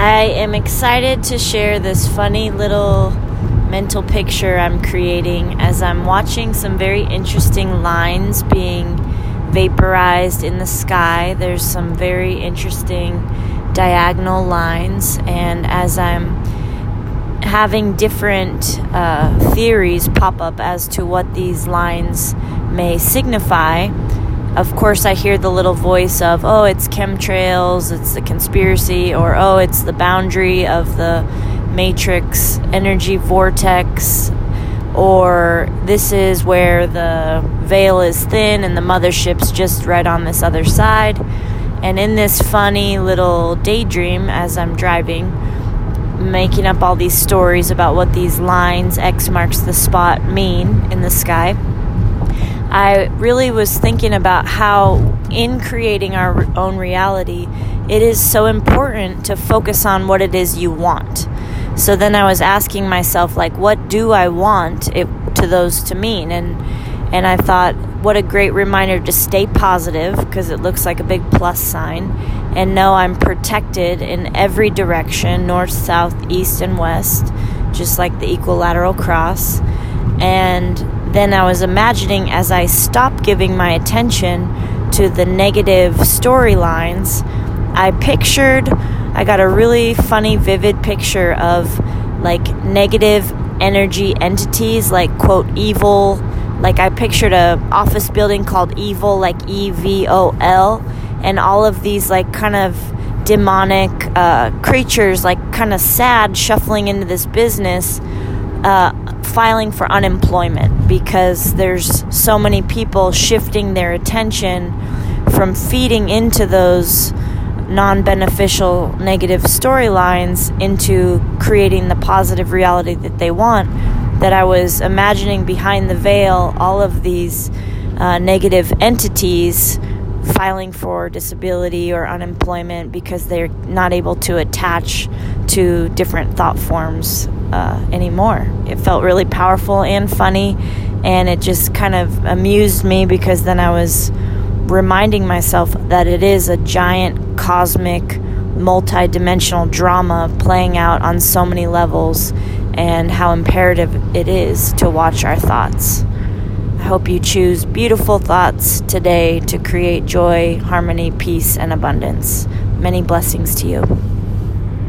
I am excited to share this funny little mental picture I'm creating as I'm watching some very interesting lines being vaporized in the sky. There's some very interesting diagonal lines, and as I'm having different uh, theories pop up as to what these lines may signify, of course, I hear the little voice of, oh, it's chemtrails, it's the conspiracy, or oh, it's the boundary of the matrix energy vortex, or this is where the veil is thin and the mothership's just right on this other side. And in this funny little daydream as I'm driving, making up all these stories about what these lines, X marks the spot, mean in the sky, I really was thinking about how, in creating our own reality, it is so important to focus on what it is you want. So then I was asking myself, like, what do I want it to those to mean? And and I thought, what a great reminder to stay positive because it looks like a big plus sign, and know I'm protected in every direction north, south, east, and west, just like the equilateral cross. And then I was imagining as I stopped giving my attention to the negative storylines, I pictured, I got a really funny, vivid picture of like negative energy entities, like quote, evil. Like I pictured a office building called Evil, like E V O L, and all of these like kind of demonic uh, creatures, like kind of sad, shuffling into this business, uh, filing for unemployment because there's so many people shifting their attention from feeding into those non beneficial negative storylines into creating the positive reality that they want that I was imagining behind the veil all of these uh, negative entities filing for disability or unemployment because they're not able to attach to different thought forms uh, anymore. It felt really powerful and funny, and it just kind of amused me because then I was reminding myself that it is a giant cosmic multi-dimensional drama playing out on so many levels and how imperative it is to watch our thoughts. I hope you choose beautiful thoughts today to create joy, harmony, peace, and abundance. Many blessings to you.